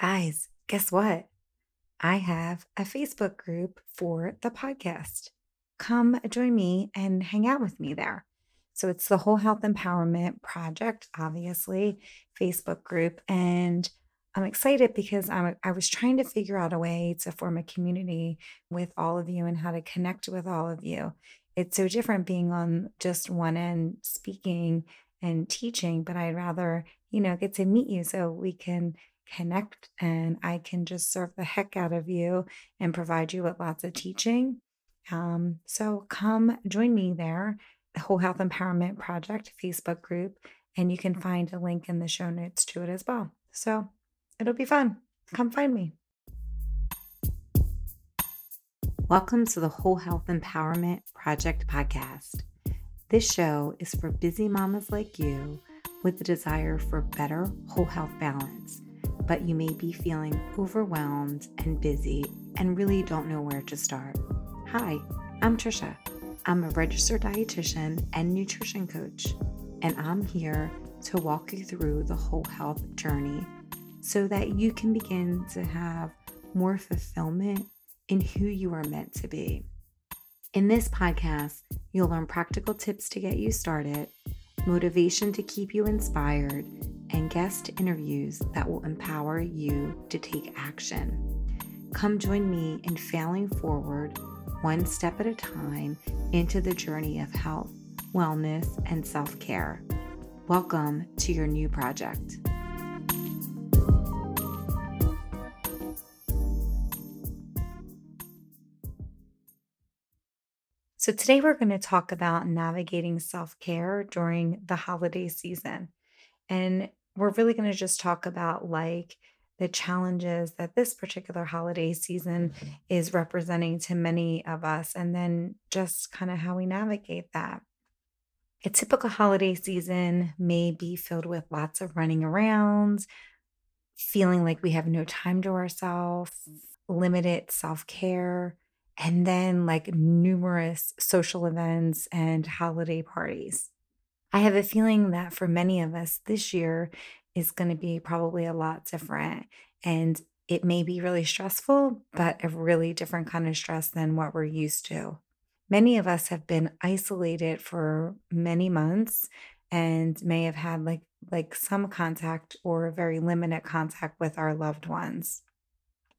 Guys, guess what? I have a Facebook group for the podcast. Come join me and hang out with me there. So it's the Whole Health Empowerment Project, obviously, Facebook group. And I'm excited because I'm, I was trying to figure out a way to form a community with all of you and how to connect with all of you. It's so different being on just one end speaking and teaching, but I'd rather, you know, get to meet you so we can connect and I can just serve the heck out of you and provide you with lots of teaching. Um, so come join me there, the Whole Health Empowerment Project Facebook group, and you can find a link in the show notes to it as well. So it'll be fun. Come find me. Welcome to the Whole Health Empowerment Project podcast. This show is for busy mamas like you with the desire for better whole health balance, but you may be feeling overwhelmed and busy and really don't know where to start. Hi, I'm Tricia. I'm a registered dietitian and nutrition coach, and I'm here to walk you through the whole health journey so that you can begin to have more fulfillment in who you are meant to be. In this podcast, you'll learn practical tips to get you started, motivation to keep you inspired, and guest interviews that will empower you to take action. Come join me in failing forward, one step at a time, into the journey of health, wellness, and self care. Welcome to your new project. So, today we're going to talk about navigating self care during the holiday season. And we're really going to just talk about like the challenges that this particular holiday season mm-hmm. is representing to many of us, and then just kind of how we navigate that. A typical holiday season may be filled with lots of running around, feeling like we have no time to ourselves, mm-hmm. limited self care and then like numerous social events and holiday parties. I have a feeling that for many of us, this year is going to be probably a lot different. And it may be really stressful, but a really different kind of stress than what we're used to. Many of us have been isolated for many months and may have had like like some contact or very limited contact with our loved ones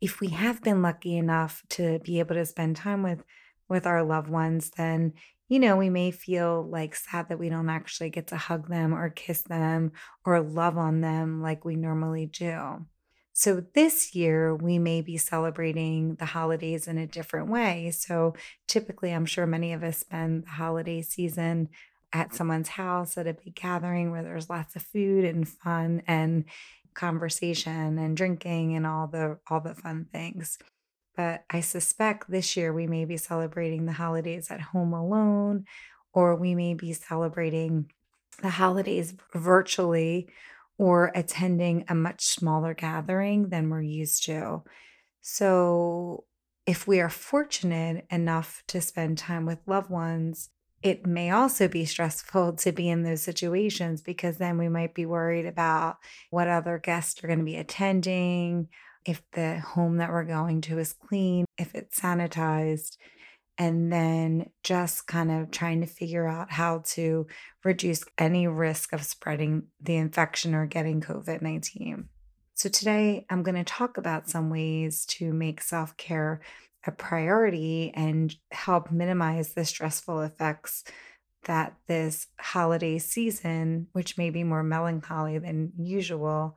if we have been lucky enough to be able to spend time with with our loved ones then you know we may feel like sad that we don't actually get to hug them or kiss them or love on them like we normally do so this year we may be celebrating the holidays in a different way so typically i'm sure many of us spend the holiday season at someone's house at a big gathering where there's lots of food and fun and conversation and drinking and all the all the fun things. But I suspect this year we may be celebrating the holidays at home alone, or we may be celebrating the holidays virtually or attending a much smaller gathering than we're used to. So, if we are fortunate enough to spend time with loved ones, it may also be stressful to be in those situations because then we might be worried about what other guests are going to be attending, if the home that we're going to is clean, if it's sanitized, and then just kind of trying to figure out how to reduce any risk of spreading the infection or getting COVID 19. So, today I'm going to talk about some ways to make self care a priority and help minimize the stressful effects that this holiday season, which may be more melancholy than usual.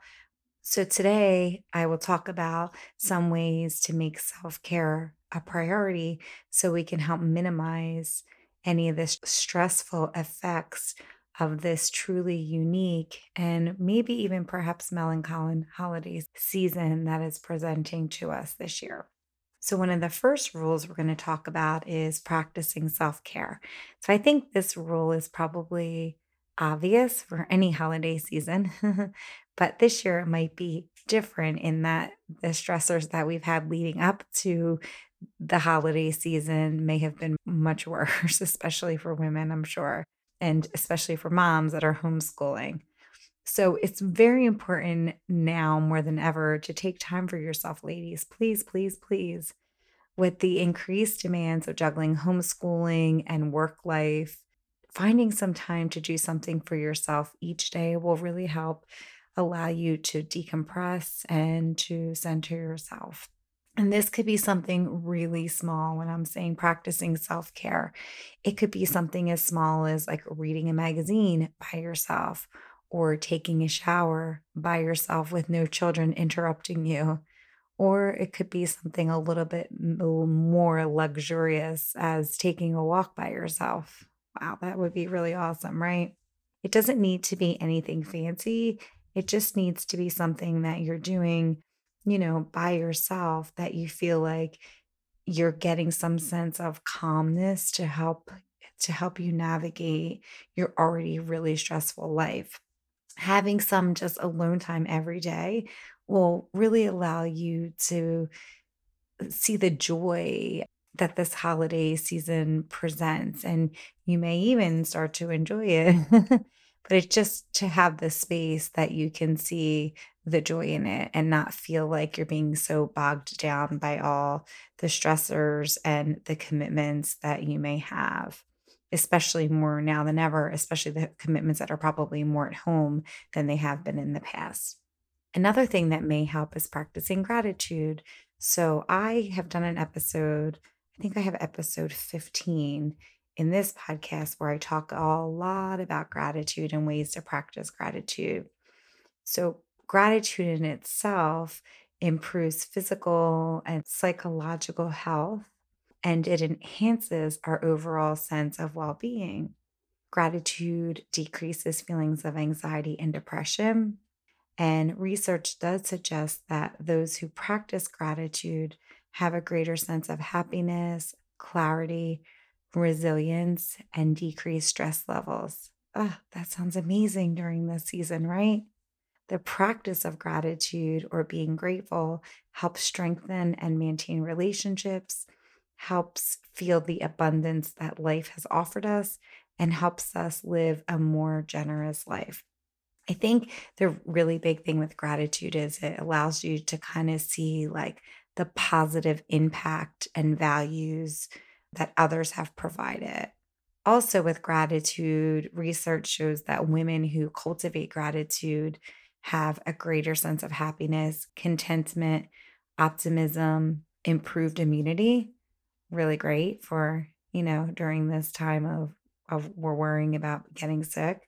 So, today I will talk about some ways to make self care a priority so we can help minimize any of the stressful effects of this truly unique and maybe even perhaps melancholy holiday season that is presenting to us this year. So, one of the first rules we're going to talk about is practicing self care. So, I think this rule is probably obvious for any holiday season, but this year it might be different in that the stressors that we've had leading up to the holiday season may have been much worse, especially for women, I'm sure, and especially for moms that are homeschooling. So it's very important now more than ever to take time for yourself, ladies. Please, please, please. With the increased demands of juggling homeschooling and work life, finding some time to do something for yourself each day will really help allow you to decompress and to center yourself. And this could be something really small when I'm saying practicing self care. It could be something as small as like reading a magazine by yourself or taking a shower by yourself with no children interrupting you. Or it could be something a little bit more luxurious as taking a walk by yourself. Wow, that would be really awesome, right? It doesn't need to be anything fancy. It just needs to be something that you're doing, you know, by yourself that you feel like you're getting some sense of calmness to help to help you navigate your already really stressful life. Having some just alone time every day will really allow you to uh, see the joy that this holiday season presents and you may even start to enjoy it but it's just to have the space that you can see the joy in it and not feel like you're being so bogged down by all the stressors and the commitments that you may have especially more now than ever especially the commitments that are probably more at home than they have been in the past. Another thing that may help is practicing gratitude. So i have done an episode I think I have episode 15 in this podcast where I talk a lot about gratitude and ways to practice gratitude. So, gratitude in itself improves physical and psychological health and it enhances our overall sense of well being. Gratitude decreases feelings of anxiety and depression. And research does suggest that those who practice gratitude have a greater sense of happiness, clarity, resilience, and decreased stress levels. Oh, that sounds amazing during this season, right? The practice of gratitude or being grateful helps strengthen and maintain relationships, helps feel the abundance that life has offered us, and helps us live a more generous life. I think the really big thing with gratitude is it allows you to kind of see like the positive impact and values that others have provided. Also, with gratitude, research shows that women who cultivate gratitude have a greater sense of happiness, contentment, optimism, improved immunity. Really great for, you know, during this time of, of we're worrying about getting sick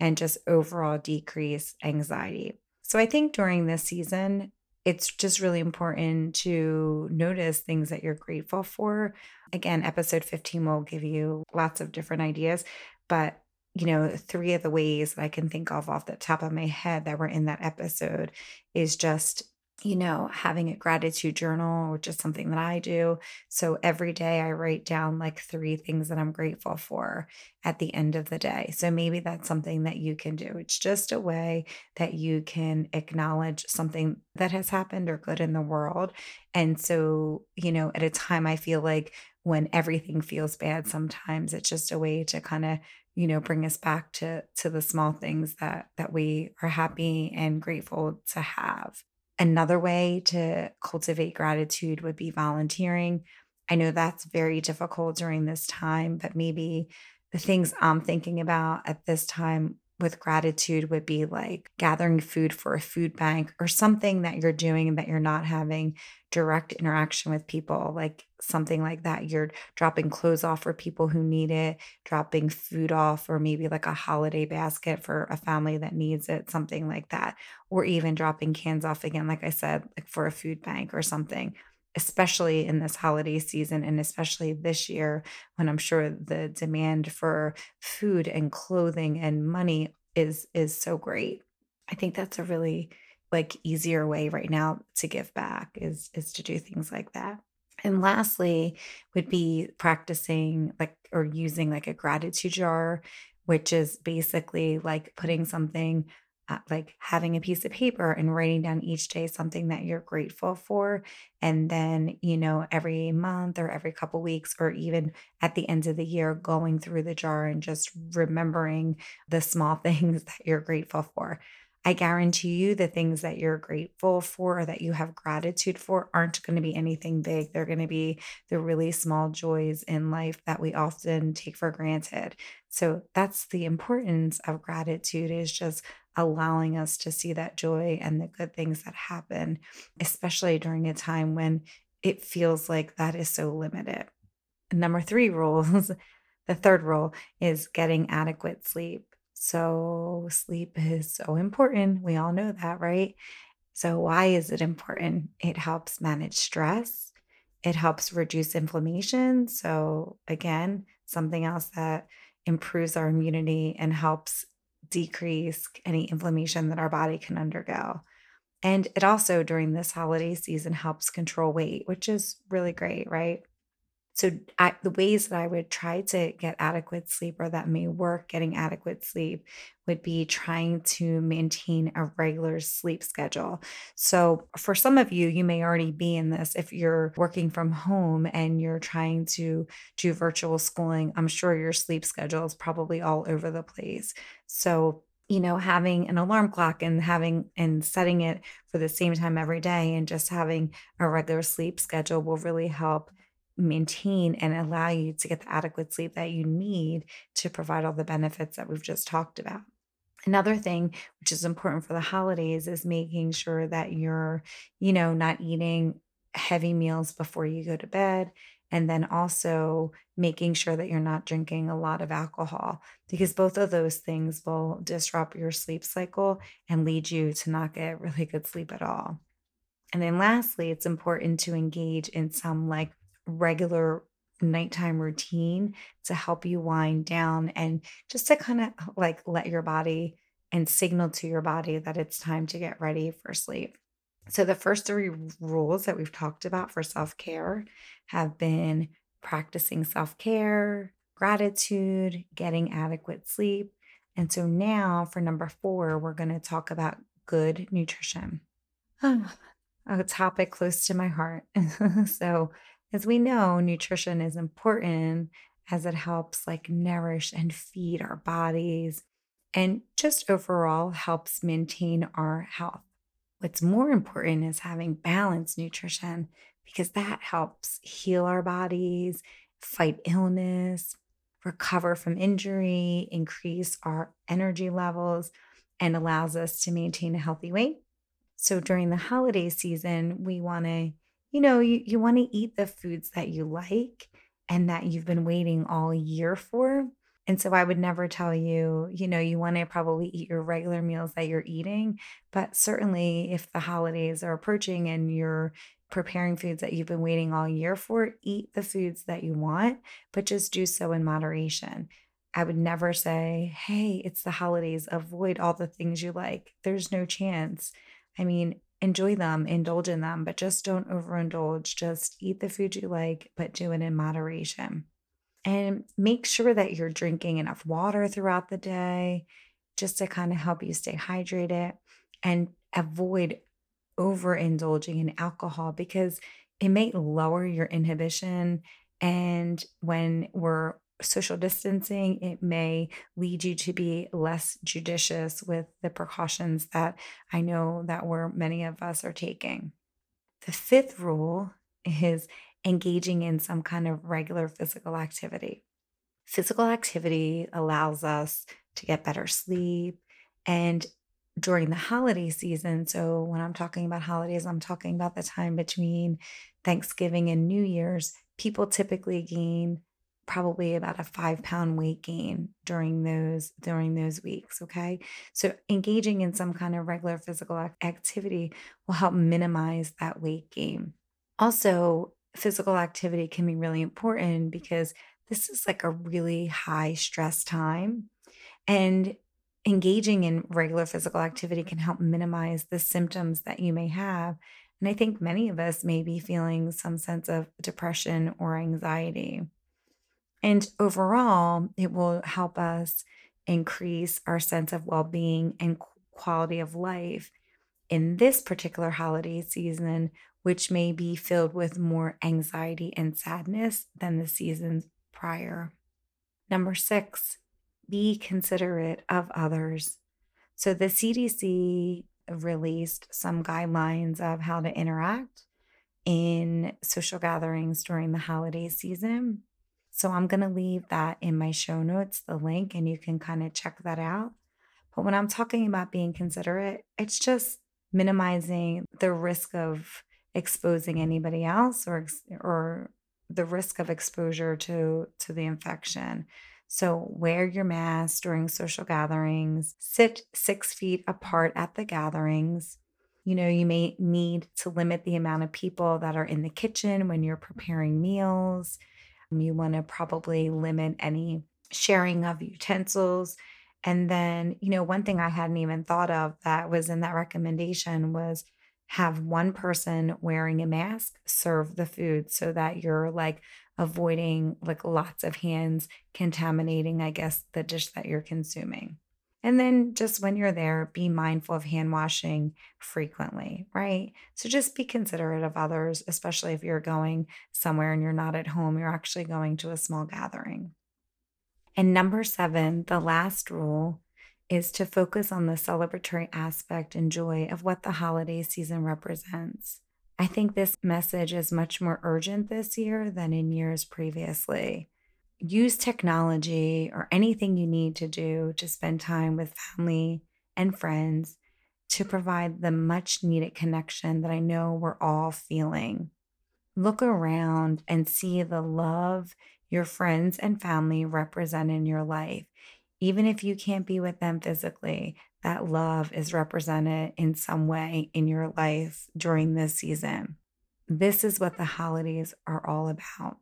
and just overall decrease anxiety. So I think during this season, it's just really important to notice things that you're grateful for. Again, episode 15 will give you lots of different ideas, but you know, three of the ways that I can think of off the top of my head that were in that episode is just you know, having a gratitude journal, which is something that I do. So every day I write down like three things that I'm grateful for at the end of the day. So maybe that's something that you can do. It's just a way that you can acknowledge something that has happened or good in the world. And so, you know, at a time I feel like when everything feels bad, sometimes it's just a way to kind of you know bring us back to to the small things that that we are happy and grateful to have Another way to cultivate gratitude would be volunteering. I know that's very difficult during this time, but maybe the things I'm thinking about at this time with gratitude would be like gathering food for a food bank or something that you're doing that you're not having direct interaction with people, like something like that. You're dropping clothes off for people who need it, dropping food off, or maybe like a holiday basket for a family that needs it, something like that. Or even dropping cans off again, like I said, like for a food bank or something especially in this holiday season and especially this year when i'm sure the demand for food and clothing and money is is so great. I think that's a really like easier way right now to give back is is to do things like that. And lastly would be practicing like or using like a gratitude jar which is basically like putting something Uh, like having a piece of paper and writing down each day something that you're grateful for and then you know every month or every couple weeks or even at the end of the year going through the jar and just remembering the small things that you're grateful for I guarantee you the things that you're grateful for or that you have gratitude for aren't going to be anything big. They're going to be the really small joys in life that we often take for granted. So that's the importance of gratitude is just allowing us to see that joy and the good things that happen, especially during a time when it feels like that is so limited. Number three rules, the third rule is getting adequate sleep. So, sleep is so important. We all know that, right? So, why is it important? It helps manage stress, it helps reduce inflammation. So, again, something else that improves our immunity and helps decrease any inflammation that our body can undergo. And it also, during this holiday season, helps control weight, which is really great, right? So, I, the ways that I would try to get adequate sleep or that may work getting adequate sleep would be trying to maintain a regular sleep schedule. So, for some of you, you may already be in this. If you're working from home and you're trying to do virtual schooling, I'm sure your sleep schedule is probably all over the place. So, you know, having an alarm clock and having and setting it for the same time every day and just having a regular sleep schedule will really help maintain and allow you to get the adequate sleep that you need to provide all the benefits that we've just talked about. Another thing which is important for the holidays is making sure that you're, you know, not eating heavy meals before you go to bed and then also making sure that you're not drinking a lot of alcohol because both of those things will disrupt your sleep cycle and lead you to not get really good sleep at all. And then lastly, it's important to engage in some like regular nighttime routine to help you wind down and just to kind of like let your body and signal to your body that it's time to get ready for sleep. So, the first three rules that we've talked about for self care have been practicing self care, gratitude, getting adequate sleep. And so, now for number four, we're going to talk about good nutrition. a topic close to my heart. so, as we know, nutrition is important as it helps like nourish and feed our bodies and just overall helps maintain our health. What's more important is having balanced nutrition because that helps heal our bodies, fight illness, recover from injury, increase our energy levels, and allows us to maintain a healthy weight. So during the holiday season, we want to you know, you, you want to eat the foods that you like and that you've been waiting all year for. And so I would never tell you, you know, you want to probably eat your regular meals that you're eating. But certainly, if the holidays are approaching and you're preparing foods that you've been waiting all year for, eat the foods that you want, but just do so in moderation. I would never say, hey, it's the holidays, avoid all the things you like. There's no chance. I mean, enjoy them, indulge in them, but just don't overindulge. Just eat the food you like, but do it in moderation. And make sure that you're drinking enough water throughout the day just to kind of help you stay hydrated and avoid overindulging in alcohol because it may lower your inhibition. And when we're social distancing, it may lead you to be less judicious with the precautions that I know that we're many of us are taking. The fifth rule is engaging in some kind of regular physical activity. Physical activity allows us to get better sleep and during the holiday season. So, when I'm talking about holidays, I'm talking about the time between Thanksgiving and New Year's. People typically gain probably about a five pound weight gain during those during those weeks okay? So engaging in some kind of regular physical activity will help minimize that weight gain. Also physical activity can be really important because this is like a really high stress time and engaging in regular physical activity can help minimize the symptoms that you may have and i think many of us may be feeling some sense of depression or anxiety and overall, it will help us increase our sense of well being and quality of life in this particular holiday season, which may be filled with more anxiety and sadness than the seasons prior. Number six, be considerate of others. So the CDC released some guidelines of how to interact in social gatherings during the holiday season. So I'm going to leave that in my show notes, the link, and you can kind of check that out. But when I'm talking about being considerate, it's just minimizing the risk of exposing anybody else or or the risk of exposure to to the infection. So wear your mask during social gatherings, sit 6 feet apart at the gatherings. You know, you may need to limit the amount of people that are in the kitchen when you're preparing meals. Um, you want to probably limit any sharing of utensils and then, you know, one thing I hadn't even thought of that was in that recommendation was have one person wearing a mask serve the food so that you're like avoiding like lots of hands contaminating, I guess, the dish that you're consuming. And then just when you're there, be mindful of hand washing frequently, right? So just be considerate of others, especially if you're going somewhere and you're not at home, you're actually going to a small gathering. And number seven, the last rule, is to focus on the celebratory aspect and joy of what the holiday season represents. I think this message is much more urgent this year than in years previously. Use technology or anything you need to do to spend time with family and friends to provide the much needed connection that I know we're all feeling. Look around and see the love your friends and family represent in your life. Even if you can't be with them physically, that love is represented in some way in your life during this season. This is what the holidays are all about.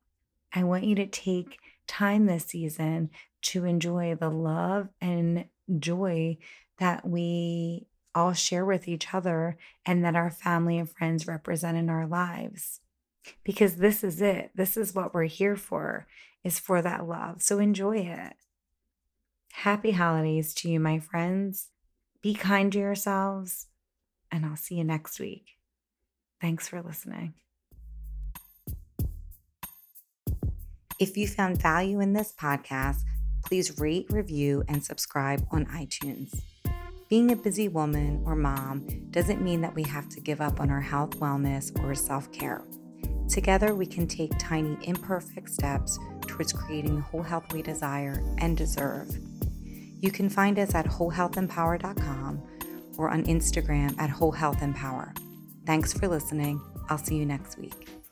I want you to take time this season to enjoy the love and joy that we all share with each other and that our family and friends represent in our lives because this is it. This is what we're here for, is for that love. So enjoy it. Happy holidays to you, my friends. Be kind to yourselves, and I'll see you next week. Thanks for listening. If you found value in this podcast, please rate, review, and subscribe on iTunes. Being a busy woman or mom doesn't mean that we have to give up on our health, wellness, or self care. Together, we can take tiny, imperfect steps towards creating the whole health we desire and deserve. You can find us at wholehealthempower.com or on Instagram at wholehealthempower. Thanks for listening. I'll see you next week.